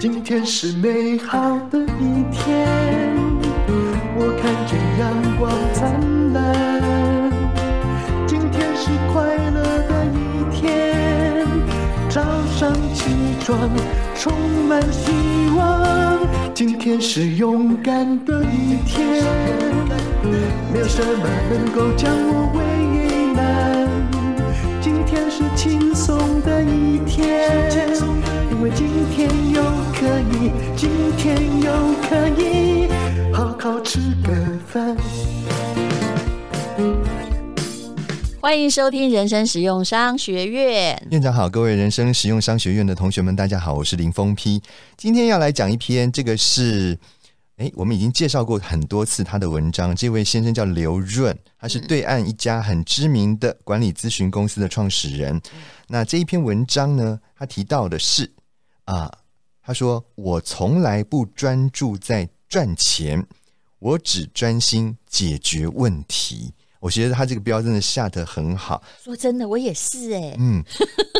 今天是美好的一天，我看见阳光灿烂。今天是快乐的一天，早上起床充满希望。今天是勇敢的一天，没有什么能够将我为难。今天是轻松的一天。因为今天又可以，今天又可以好好吃个饭。欢迎收听人生实用商学院。院长好，各位人生实用商学院的同学们，大家好，我是林峰丕。今天要来讲一篇，这个是诶，我们已经介绍过很多次他的文章。这位先生叫刘润，他是对岸一家很知名的管理咨询公司的创始人。那这一篇文章呢，他提到的是。啊，他说：“我从来不专注在赚钱，我只专心解决问题。”我觉得他这个标真的下得很好。说真的，我也是哎。嗯，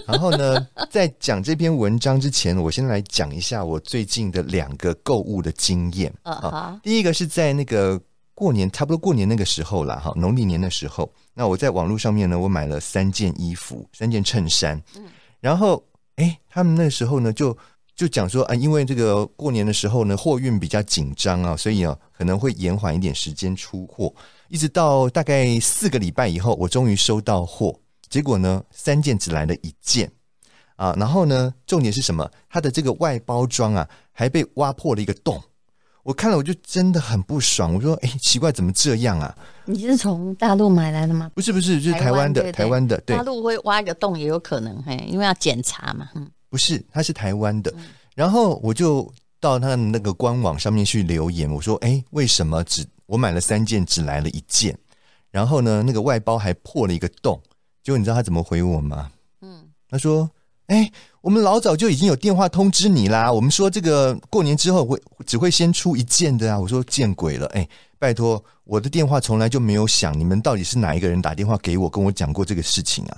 然后呢，在讲这篇文章之前，我先来讲一下我最近的两个购物的经验。啊哈，第一个是在那个过年，差不多过年那个时候了哈，农历年的时候，那我在网络上面呢，我买了三件衣服，三件衬衫，嗯，然后。哎，他们那时候呢，就就讲说啊，因为这个过年的时候呢，货运比较紧张啊，所以啊，可能会延缓一点时间出货，一直到大概四个礼拜以后，我终于收到货。结果呢，三件只来了一件啊，然后呢，重点是什么？它的这个外包装啊，还被挖破了一个洞。我看了，我就真的很不爽。我说：“哎，奇怪，怎么这样啊？”你是从大陆买来的吗？不是，不是，就是台湾的，台湾的。对，大陆会挖一个洞也有可能，嘿，因为要检查嘛。嗯，不是，它是台湾的。然后我就到他的那个官网上面去留言，我说：“哎，为什么只我买了三件，只来了一件？然后呢，那个外包还破了一个洞。结果你知道他怎么回我吗？嗯，他说。”哎，我们老早就已经有电话通知你啦。我们说这个过年之后会只会先出一件的啊。我说见鬼了！哎，拜托，我的电话从来就没有响。你们到底是哪一个人打电话给我，跟我讲过这个事情啊？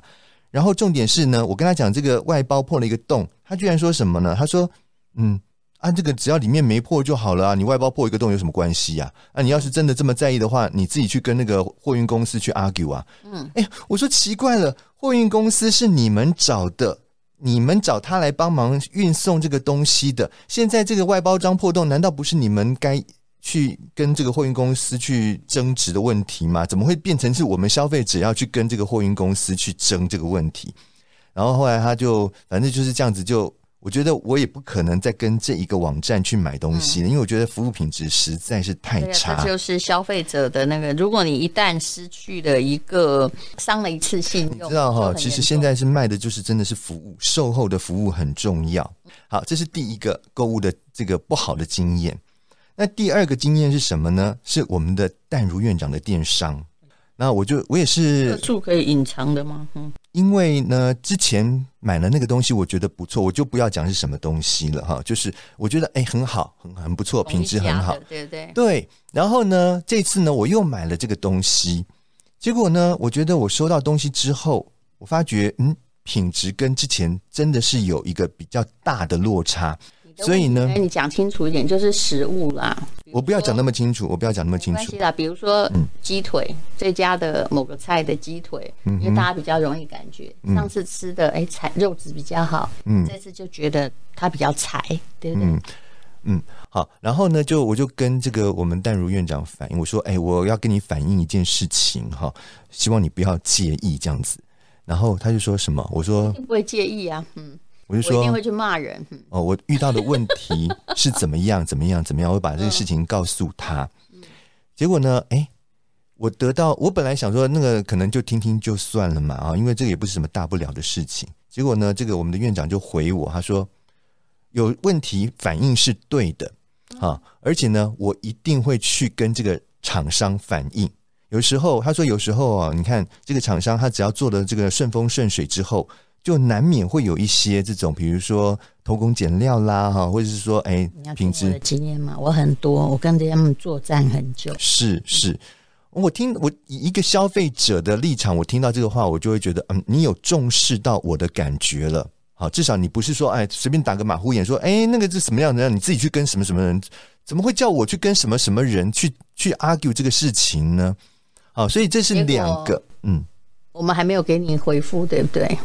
然后重点是呢，我跟他讲这个外包破了一个洞，他居然说什么呢？他说：“嗯，啊，这个只要里面没破就好了啊，你外包破一个洞有什么关系呀？啊，你要是真的这么在意的话，你自己去跟那个货运公司去 argue 啊。”嗯，哎，我说奇怪了，货运公司是你们找的。你们找他来帮忙运送这个东西的，现在这个外包装破洞，难道不是你们该去跟这个货运公司去争执的问题吗？怎么会变成是我们消费者要去跟这个货运公司去争这个问题？然后后来他就反正就是这样子就。我觉得我也不可能再跟这一个网站去买东西了，嗯、因为我觉得服务品质实在是太差。这就是消费者的那个，如果你一旦失去了一个伤了一次信用，你知道哈，其实现在是卖的就是真的是服务，售后的服务很重要。好，这是第一个购物的这个不好的经验。那第二个经验是什么呢？是我们的淡如院长的电商。那我就我也是，处可以隐藏的吗？嗯。因为呢，之前买了那个东西，我觉得不错，我就不要讲是什么东西了哈。就是我觉得哎，很好，很很不错，品质很好，对对对。然后呢，这次呢，我又买了这个东西，结果呢，我觉得我收到东西之后，我发觉嗯，品质跟之前真的是有一个比较大的落差。所以呢，你讲清楚一点，就是食物啦。我不要讲那么清楚，我不要讲那么清楚。没关系啦，比如说鸡腿，这家的某个菜的鸡腿，因为大家比较容易感觉。上次吃的，哎，菜肉质比较好，嗯，这次就觉得它比较柴，对不对？嗯，好。然后呢，就我就跟这个我们淡如院长反映，我说，哎，我要跟你反映一件事情哈，希望你不要介意这样子。然后他就说什么？我说不会介意啊，嗯。我就说，我一定会去骂人。哦，我遇到的问题是怎么样，怎么样，怎么样？我把这个事情告诉他。结果呢，哎，我得到，我本来想说那个可能就听听就算了嘛，啊，因为这个也不是什么大不了的事情。结果呢，这个我们的院长就回我，他说有问题反应是对的，啊，而且呢，我一定会去跟这个厂商反映。有时候他说，有时候啊，你看这个厂商他只要做的这个顺风顺水之后。就难免会有一些这种，比如说偷工减料啦，哈，或者是说，哎，品质。经验嘛，我很多，我跟他们作战很久。是是，我听我以一个消费者的立场，我听到这个话，我就会觉得，嗯，你有重视到我的感觉了，好，至少你不是说哎随便打个马虎眼说哎那个是什么样的，让你自己去跟什么什么人，怎么会叫我去跟什么什么人去去 argue 这个事情呢？好，所以这是两个，嗯，我们还没有给你回复，对不对？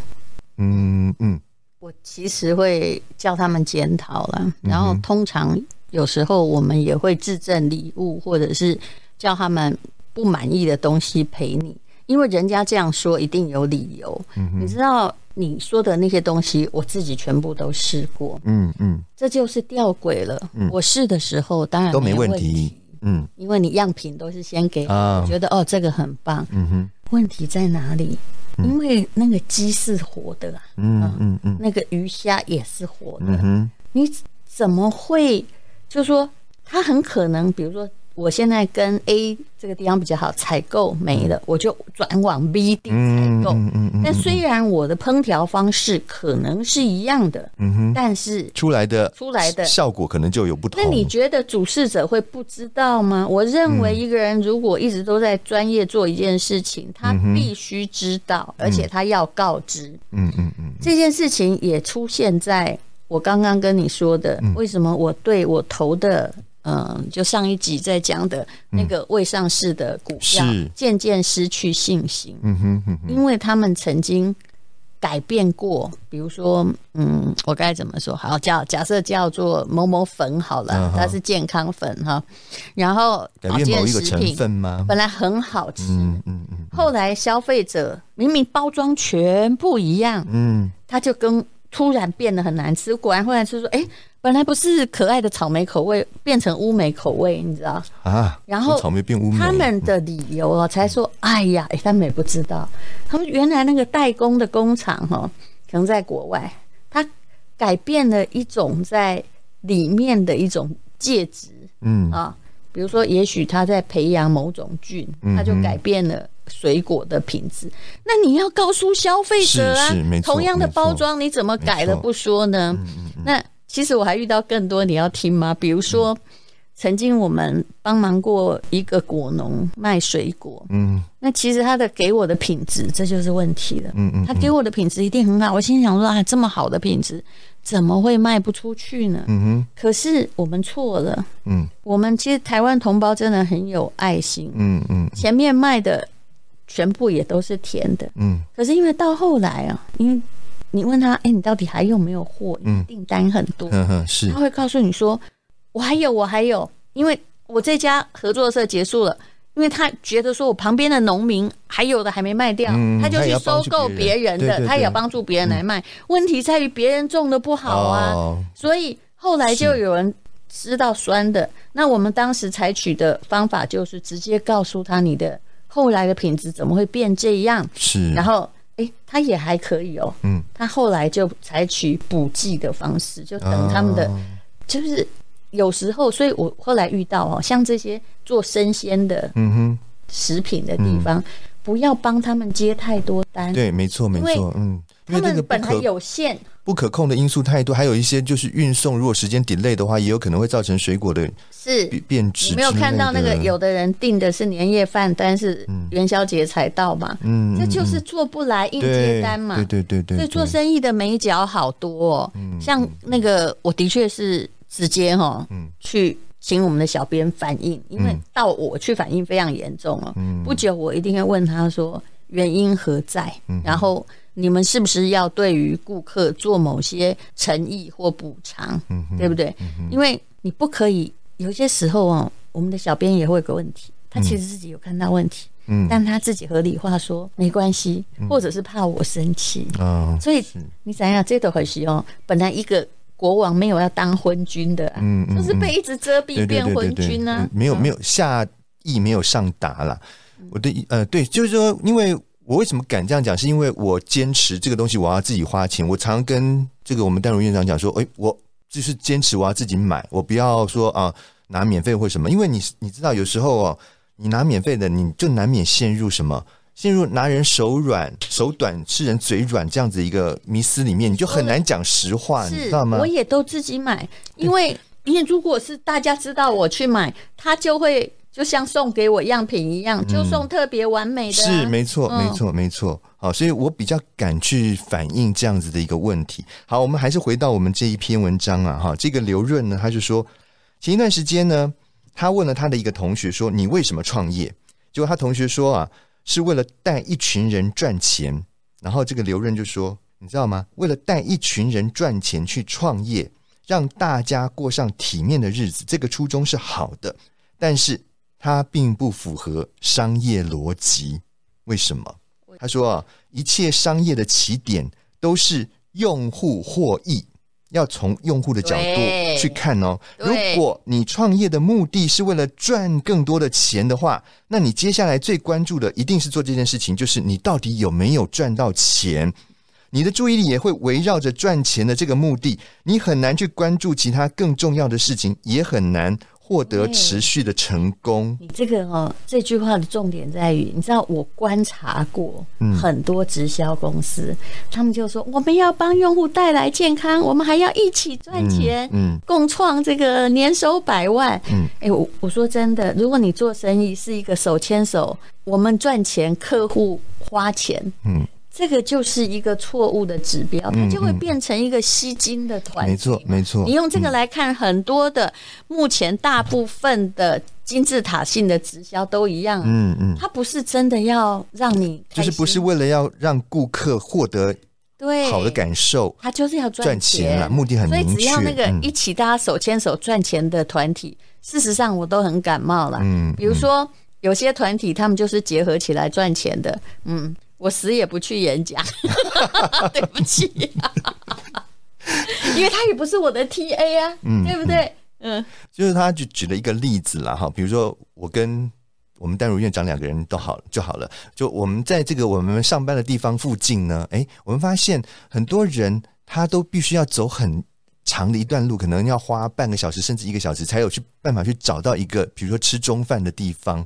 嗯嗯，我其实会叫他们检讨了，然后通常有时候我们也会自赠礼物，或者是叫他们不满意的东西赔你，因为人家这样说一定有理由。嗯，你知道你说的那些东西，我自己全部都试过。嗯嗯，这就是吊诡了。我试的时候当然都没问题。嗯，因为你样品都是先给我，觉得哦这个很棒。嗯哼，问题在哪里？因为那个鸡是活的，嗯嗯嗯，那个鱼虾也是活的。嗯，你怎么会？就说它很可能，比如说。我现在跟 A 这个地方比较好，采购没了，我就转往 B 地采购。嗯嗯嗯但虽然我的烹调方式可能是一样的，嗯哼但是出来的出来的效果可能就有不同。那你觉得主事者会不知道吗？我认为一个人如果一直都在专业做一件事情，他必须知道，而且他要告知。嗯嗯嗯，这件事情也出现在我刚刚跟你说的，为什么我对我投的。嗯，就上一集在讲的那个未上市的股票，渐渐失去信心。嗯哼，因为他们曾经改变过，比如说，嗯，我该怎么说？好，叫假设叫做某某粉好了，嗯、它是健康粉哈。然后改变某一个成分吗？本来很好吃，嗯嗯嗯，后来消费者明明包装全部一样，嗯，他就跟突然变得很难吃。果然后来吃说，哎。本来不是可爱的草莓口味，变成乌梅口味，你知道啊？然后草莓变乌梅，他们的理由哦，才说，哎呀，哎，他们也不知道，他们原来那个代工的工厂哈，可能在国外，他改变了一种在里面的一种介质，嗯啊，比如说，也许他在培养某种菌，他就改变了水果的品质。那你要告诉消费者啊，同样的包装，你怎么改了不说呢？那。其实我还遇到更多，你要听吗？比如说，曾经我们帮忙过一个果农卖水果，嗯，那其实他的给我的品质，这就是问题了，嗯嗯，他给我的品质一定很好，我心想说啊，这么好的品质，怎么会卖不出去呢？嗯哼，可是我们错了，嗯，我们其实台湾同胞真的很有爱心，嗯嗯，前面卖的全部也都是甜的，嗯，可是因为到后来啊，因为你问他，哎、欸，你到底还有没有货？嗯，订单很多，嗯，是，他会告诉你说，我还有，我还有，因为我这家合作社结束了，因为他觉得说我旁边的农民还有的还没卖掉，嗯、他就去收购别人的，他也要帮助别人来卖。问题在于别人种的不好啊，哦、所以后来就有人知道酸的。那我们当时采取的方法就是直接告诉他你的后来的品质怎么会变这样？是，然后。哎、欸，他也还可以哦。嗯，他后来就采取补剂的方式，就等他们的，哦、就是有时候，所以我后来遇到哦，像这些做生鲜的，嗯哼，食品的地方，嗯、不要帮他们接太多单。对，没错，没错，嗯。他们本来有限，不可控的因素太多，还有一些就是运送，如果时间 delay 的话，也有可能会造成水果的是变质。没有看到那个有的人订的是年夜饭，但是元宵节才到嘛，嗯，这就是做不来应接单嘛，对对对对，所以做生意的美角好多，哦，像那个我的确是直接哈，嗯。去请我们的小编反映，因为到我去反映非常严重哦，不久我一定会问他说原因何在，然后。你们是不是要对于顾客做某些诚意或补偿，嗯、对不对？嗯、因为你不可以有些时候哦，我们的小编也会有个问题，他其实自己有看到问题，嗯，但他自己合理化说没关系，或者是怕我生气，嗯、所以你想想，这都很实用。本来一个国王没有要当昏君的，嗯，就是被一直遮蔽变昏君呢，没有没有下意没有上达了。我的呃，对，就是说因为。我为什么敢这样讲？是因为我坚持这个东西，我要自己花钱。我常常跟这个我们淡如院长讲说：“诶，我就是坚持我要自己买，我不要说啊拿免费或什么。因为你你知道，有时候哦，你拿免费的，你就难免陷入什么，陷入拿人手软、手短、吃人嘴软这样子一个迷思里面，你就很难讲实话，你知道吗？我也都自己买，因为因为如果是大家知道我去买，他就会。就像送给我样品一样，就送特别完美的、啊嗯。是，没错，嗯、没错，没错。好，所以我比较敢去反映这样子的一个问题。好，我们还是回到我们这一篇文章啊，哈，这个刘润呢，他就说，前一段时间呢，他问了他的一个同学说：“你为什么创业？”结果他同学说啊，是为了带一群人赚钱。然后这个刘润就说：“你知道吗？为了带一群人赚钱去创业，让大家过上体面的日子，这个初衷是好的，但是他并不符合商业逻辑。为什么？”他说啊，一切商业的起点都是用户获益，要从用户的角度去看哦。如果你创业的目的是为了赚更多的钱的话，那你接下来最关注的一定是做这件事情，就是你到底有没有赚到钱。你的注意力也会围绕着赚钱的这个目的，你很难去关注其他更重要的事情，也很难。获得持续的成功。你这个哦，这句话的重点在于，你知道我观察过很多直销公司，嗯、他们就说我们要帮用户带来健康，我们还要一起赚钱，嗯，嗯共创这个年收百万。嗯，哎、欸，我我说真的，如果你做生意是一个手牵手，我们赚钱，客户花钱，嗯。这个就是一个错误的指标，它就会变成一个吸金的团体。没错，没错。你用这个来看，很多的目前大部分的金字塔性的直销都一样。嗯嗯，它不是真的要让你，就是不是为了要让顾客获得对好的感受，他就是要赚钱啊，目的很明确。所以只要那个一起大家手牵手赚钱的团体，事实上我都很感冒了。嗯，比如说有些团体他们就是结合起来赚钱的。嗯。我死也不去演讲，对不起，因为他也不是我的 TA 啊，嗯、对不对？嗯，就是他就举了一个例子啦，哈，比如说我跟我们丹如院长两个人都好就好了，就我们在这个我们上班的地方附近呢，哎，我们发现很多人他都必须要走很长的一段路，可能要花半个小时甚至一个小时才有去办法去找到一个，比如说吃中饭的地方。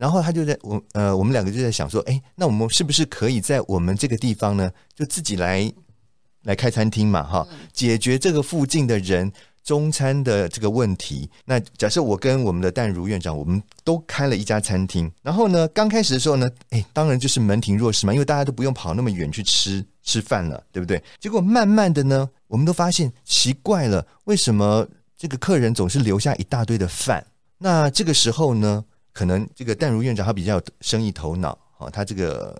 然后他就在我呃，我们两个就在想说，哎，那我们是不是可以在我们这个地方呢，就自己来来开餐厅嘛，哈，解决这个附近的人中餐的这个问题。那假设我跟我们的淡如院长，我们都开了一家餐厅。然后呢，刚开始的时候呢，哎，当然就是门庭若市嘛，因为大家都不用跑那么远去吃吃饭了，对不对？结果慢慢的呢，我们都发现奇怪了，为什么这个客人总是留下一大堆的饭？那这个时候呢？可能这个淡如院长他比较有生意头脑，他这个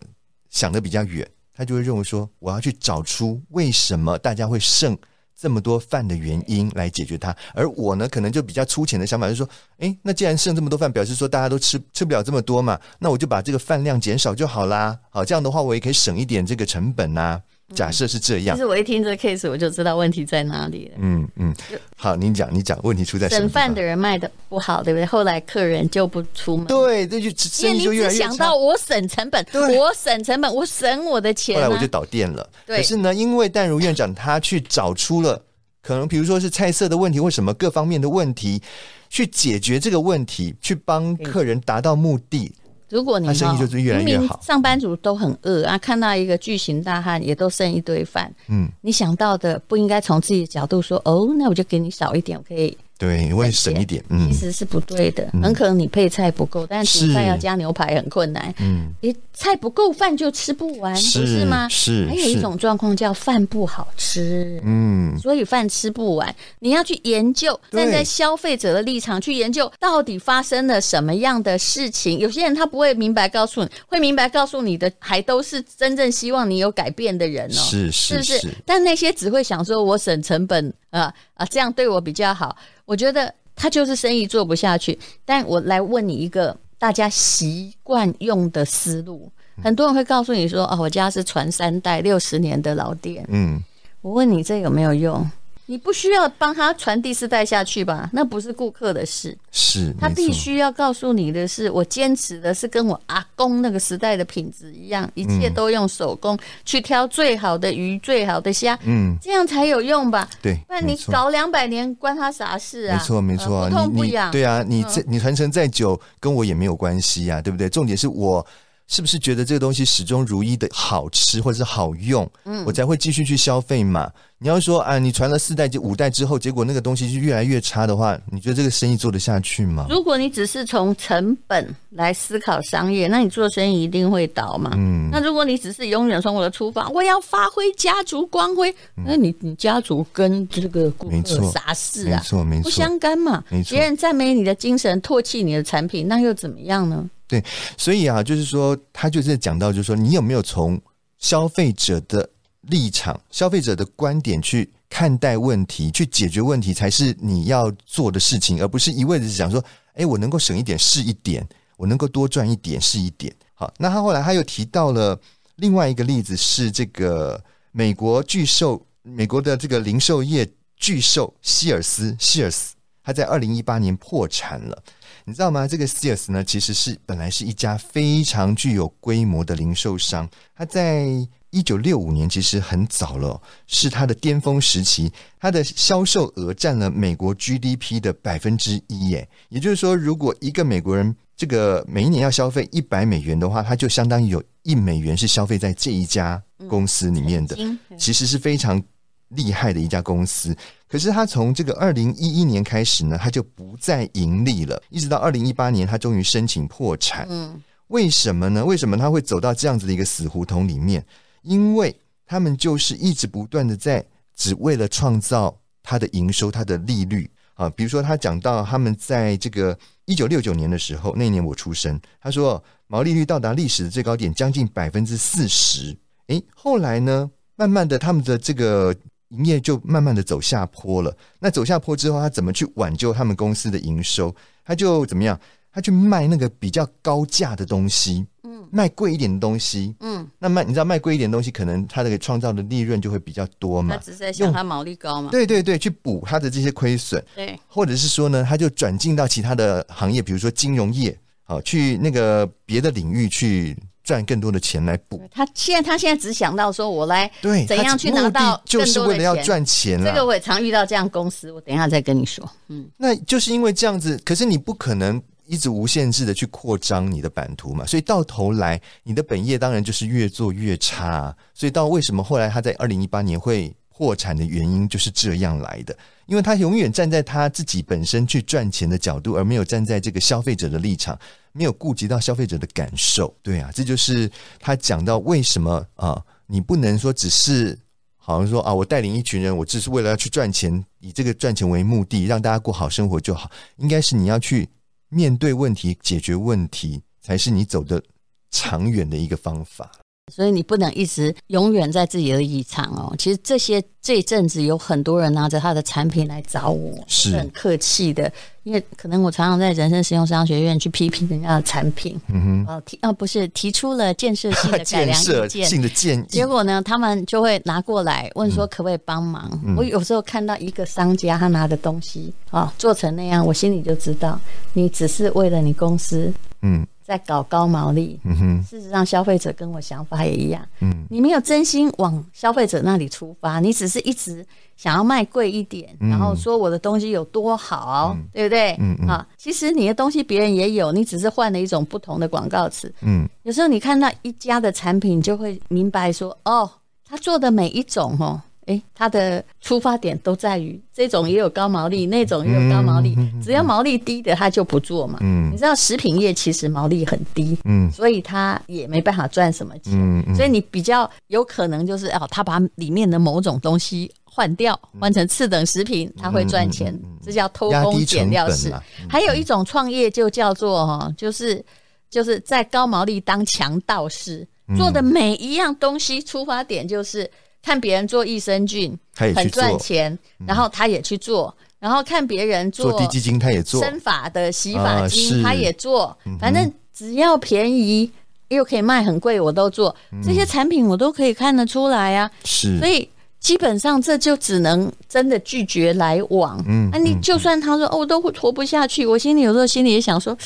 想得比较远，他就会认为说，我要去找出为什么大家会剩这么多饭的原因来解决它。而我呢，可能就比较粗浅的想法，就是说，诶，那既然剩这么多饭，表示说大家都吃吃不了这么多嘛，那我就把这个饭量减少就好啦。好，这样的话我也可以省一点这个成本呐。假设是这样，其实我一听这个 case，我就知道问题在哪里了。嗯嗯，好，你讲你讲，问题出在什么？省饭的人卖的不好，对不对？后来客人就不出门。对，这就生意就越来越我省成本，我省成本，我省我的钱啊。后来我就倒店了。对。可是呢，因为淡如院长他去找出了可能，比如说是菜色的问题，或什么各方面的问题，去解决这个问题，去帮客人达到目的。如果你他生意就是越来越好，上班族都很饿啊，看到一个巨型大汉也都剩一堆饭，嗯，你想到的不应该从自己的角度说，哦，那我就给你少一点，我可以。对，会省一点，嗯，其实是不对的，很可能你配菜不够，但是。煮饭要加牛排很困难，嗯，你菜不够，饭就吃不完，不是吗？是，还有一种状况叫饭不好吃，嗯，所以饭吃不完，你要去研究，站在消费者的立场去研究，到底发生了什么样的事情。有些人他不会明白告诉你，会明白告诉你的，还都是真正希望你有改变的人哦，是是？是，但那些只会想说我省成本啊啊，这样对我比较好。我觉得他就是生意做不下去，但我来问你一个大家习惯用的思路，很多人会告诉你说：“哦，我家是传三代六十年的老店。”嗯，我问你这有没有用？你不需要帮他传第四代下去吧？那不是顾客的事。是，他必须要告诉你的是，我坚持的是跟我阿公那个时代的品质一样，一切都用手工去挑最好的鱼、最好的虾，嗯，这样才有用吧？对，不然你搞两百年，关他啥事啊？没错，没错，不痛不痒。对啊，你这你传承再久，跟我也没有关系呀，对不对？重点是我是不是觉得这个东西始终如一的好吃或者是好用，嗯，我才会继续去消费嘛？你要说啊，你传了四代就五代之后，结果那个东西是越来越差的话，你觉得这个生意做得下去吗？如果你只是从成本来思考商业，那你做生意一定会倒嘛。嗯，那如果你只是永远从我的厨房，我要发挥家族光辉，嗯、那你你家族跟这个顾客啥事啊？没错，没错，不相干嘛。没错，别人赞美你的精神，唾弃你的产品，那又怎么样呢？对，所以啊，就是说，他就是讲到，就是说，你有没有从消费者的立场、消费者的观点去看待问题，去解决问题，才是你要做的事情，而不是一味的想说，哎，我能够省一点是一点，我能够多赚一点是一点。好，那他后来他又提到了另外一个例子，是这个美国巨兽，美国的这个零售业巨兽希尔斯，希尔斯，他在二零一八年破产了。你知道吗？这个 Sears 呢，其实是本来是一家非常具有规模的零售商。它在一九六五年其实很早了，是它的巅峰时期。它的销售额占了美国 GDP 的百分之一。耶，也就是说，如果一个美国人这个每一年要消费一百美元的话，它就相当于有一美元是消费在这一家公司里面的。其实是非常厉害的一家公司。可是他从这个二零一一年开始呢，他就不再盈利了，一直到二零一八年，他终于申请破产。嗯，为什么呢？为什么他会走到这样子的一个死胡同里面？因为他们就是一直不断的在只为了创造他的营收、他的利率啊。比如说，他讲到他们在这个一九六九年的时候，那一年我出生，他说毛利率到达历史的最高点，将近百分之四十。诶，后来呢，慢慢的他们的这个。营业就慢慢的走下坡了。那走下坡之后，他怎么去挽救他们公司的营收？他就怎么样？他去卖那个比较高价的东西，嗯，卖贵一点的东西，嗯。那卖你知道卖贵一点的东西，可能他的创造的利润就会比较多嘛。他只是在想他毛利高嘛？对对对，去补他的这些亏损。对，或者是说呢，他就转进到其他的行业，比如说金融业，好，去那个别的领域去。赚更多的钱来补。他现在他现在只想到说，我来对怎样去拿到就是为了要赚钱。这个我也常遇到这样公司，我等一下再跟你说。嗯，那就是因为这样子，可是你不可能一直无限制的去扩张你的版图嘛，所以到头来你的本业当然就是越做越差。所以到为什么后来他在二零一八年会破产的原因就是这样来的，因为他永远站在他自己本身去赚钱的角度，而没有站在这个消费者的立场。没有顾及到消费者的感受，对啊，这就是他讲到为什么啊，你不能说只是好像说啊，我带领一群人，我只是为了要去赚钱，以这个赚钱为目的，让大家过好生活就好。应该是你要去面对问题，解决问题，才是你走的长远的一个方法。所以你不能一直永远在自己的立场哦。其实这些这阵子有很多人拿着他的产品来找我，是。很客气的，因为可能我常常在人生实用商学院去批评人家的产品，嗯哼，提啊不是提出了建设性的改良 意见。性的建议，结果呢，他们就会拿过来问说可不可以帮忙。嗯、我有时候看到一个商家他拿的东西啊做成那样，我心里就知道你只是为了你公司，嗯。在搞高毛利，嗯哼，事实上消费者跟我想法也一样，嗯，你没有真心往消费者那里出发，你只是一直想要卖贵一点，然后说我的东西有多好，对不对？嗯嗯，啊，其实你的东西别人也有，你只是换了一种不同的广告词，嗯，有时候你看到一家的产品，就会明白说，哦，他做的每一种哦。诶，它的出发点都在于这种也有高毛利，那种也有高毛利。只要毛利低的，他就不做嘛。嗯，你知道食品业其实毛利很低，嗯，所以他也没办法赚什么钱。嗯，所以你比较有可能就是哦，他把里面的某种东西换掉，换成次等食品，他会赚钱。这叫偷工减料式。还有一种创业就叫做哈，就是就是在高毛利当强盗式，做的每一样东西出发点就是。看别人做益生菌很赚钱，然后他也去做，然后看别人做低基金，他也做。生发的洗发精，他也做，反正只要便宜又可以卖很贵，我都做。这些产品我都可以看得出来啊，是，所以基本上这就只能真的拒绝来往。嗯，那你就算他说哦，我都活不下去，我心里有时候心里也想说，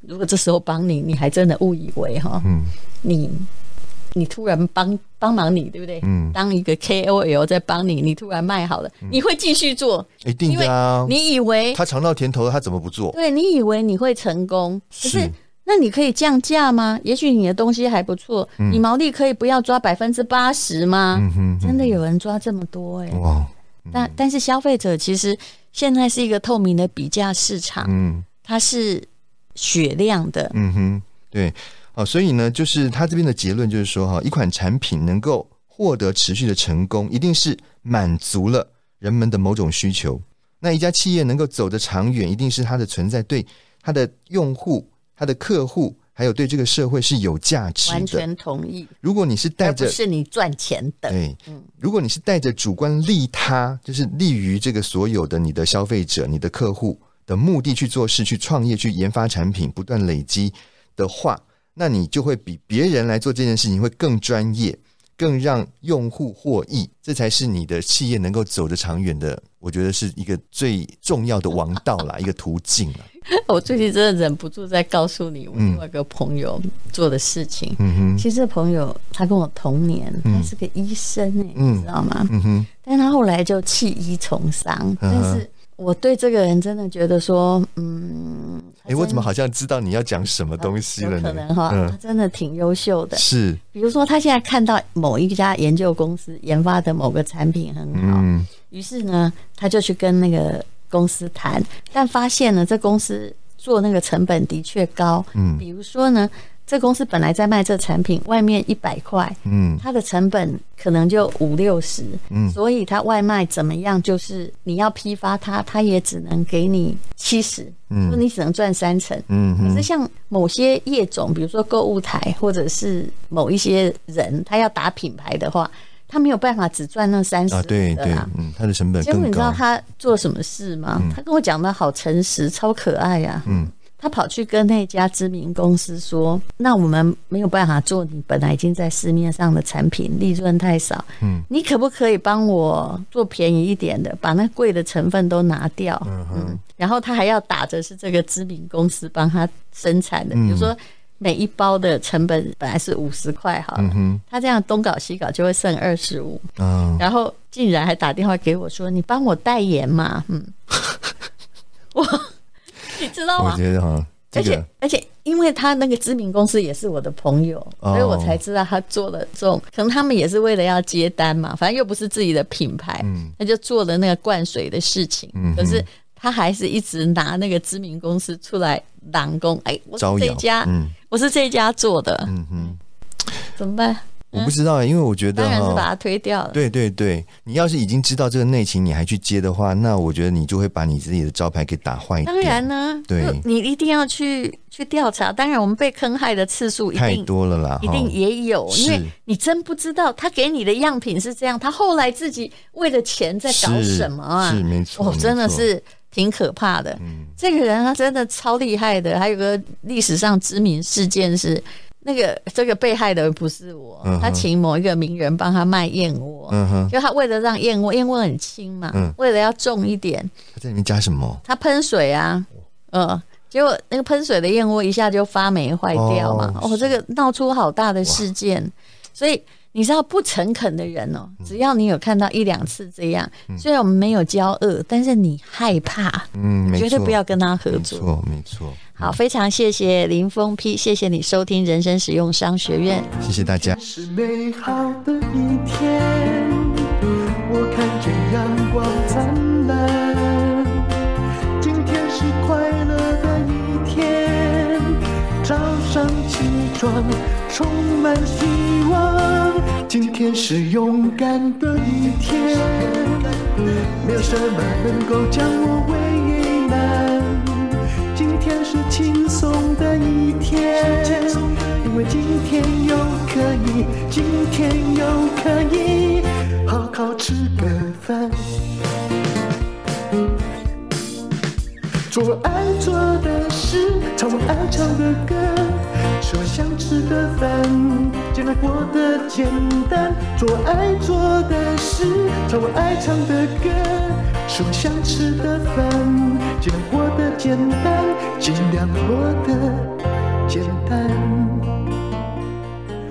如果这时候帮你，你还真的误以为哈，嗯，你。你突然帮帮忙你，对不对？嗯，当一个 KOL 在帮你，你突然卖好了，嗯、你会继续做？一定的啊！你以为他尝到甜头了，他怎么不做？对，你以为你会成功，可是那你可以降价吗？也许你的东西还不错，嗯、你毛利可以不要抓百分之八十吗？嗯哼真的有人抓这么多哎、欸！哇！嗯、但但是消费者其实现在是一个透明的比价市场，嗯，它是雪亮的，嗯哼，对，哦，所以呢，就是他这边的结论就是说，哈，一款产品能够获得持续的成功，一定是满足了人们的某种需求。那一家企业能够走得长远，一定是它的存在对它的用户。它的客户还有对这个社会是有价值的，完全同意。如果你是带着，不是你赚钱的，对，如果你是带着主观利他，就是利于这个所有的你的消费者、你的客户的目的去做事、去创业、去研发产品、不断累积的话，那你就会比别人来做这件事情会更专业。更让用户获益，这才是你的企业能够走得长远的。我觉得是一个最重要的王道啦，一个途径啦。我最近真的忍不住在告诉你我另外一个朋友做的事情。嗯哼，其实这朋友他跟我同年，他是个医生哎、欸，嗯、你知道吗？嗯哼，但他后来就弃医从商，嗯、但是。我对这个人真的觉得说，嗯，哎、欸，我怎么好像知道你要讲什么东西了呢？可能哈，嗯、他真的挺优秀的。是，比如说他现在看到某一家研究公司研发的某个产品很好，于、嗯、是呢，他就去跟那个公司谈，但发现呢，这公司做那个成本的确高。嗯，比如说呢。这公司本来在卖这产品，外面一百块，嗯，它的成本可能就五六十，嗯，所以它外卖怎么样，就是你要批发它，它也只能给你七十，嗯，你只能赚三成，嗯，可是像某些业种，比如说购物台，或者是某一些人，他要打品牌的话，他没有办法只赚那三十，啊，对对，嗯，他的成本更高。结果你知道他做什么事吗？嗯，他跟我讲的好诚实，超可爱呀，啊，嗯。他跑去跟那家知名公司说：“那我们没有办法做你本来已经在市面上的产品，利润太少。嗯，你可不可以帮我做便宜一点的，把那贵的成分都拿掉？嗯嗯，然后他还要打着是这个知名公司帮他生产的，比如说每一包的成本本来是五十块，好了，他这样东搞西搞就会剩二十五。嗯，然后竟然还打电话给我说：你帮我代言嘛？嗯，我。”你知道吗？我觉得哈，而且而且，因为他那个知名公司也是我的朋友，哦、所以我才知道他做了这种，可能他们也是为了要接单嘛，反正又不是自己的品牌，嗯，他就做了那个灌水的事情。嗯，可是他还是一直拿那个知名公司出来揽工，哎，我是这家，嗯，我是这家做的，嗯哼，怎么办？我不知道，因为我觉得当然是把它推掉了。对对对，你要是已经知道这个内情，你还去接的话，那我觉得你就会把你自己的招牌给打坏。当然呢，对，你一定要去去调查。当然，我们被坑害的次数太多了啦，一定也有，因为你真不知道他给你的样品是这样，他后来自己为了钱在搞什么啊？是没错，哦，真的是挺可怕的。嗯，这个人他真的超厉害的。还有个历史上知名事件是。那个这个被害的不是我，嗯、他请某一个名人帮他卖燕窝，嗯、哼。就他为了让燕窝，燕窝很轻嘛，嗯、为了要重一点，他在里面加什么？他喷水啊，嗯、呃，结果那个喷水的燕窝一下就发霉坏掉嘛，哦，哦，这个闹出好大的事件，所以。你知道不诚恳的人哦，只要你有看到一两次这样，虽然我们没有交恶，但是你害怕，嗯，绝对不要跟他合作，没错，没错。好，非常谢谢林峰批，谢谢你收听人生使用商学院，谢谢大家。是美好的一天，我看见阳光灿烂，今天是快乐的一天，早上起床充满希望。今天是勇敢的一天，没有什么能够将我为天是轻松的一天，因为今天又可以，今天又可以好好吃个饭，做我爱做的事，唱我爱唱的歌，吃我想吃的饭。尽量过得简单，做我爱做的事，唱我爱唱的歌，吃我想吃的饭。尽量活得简单，尽量活得简单。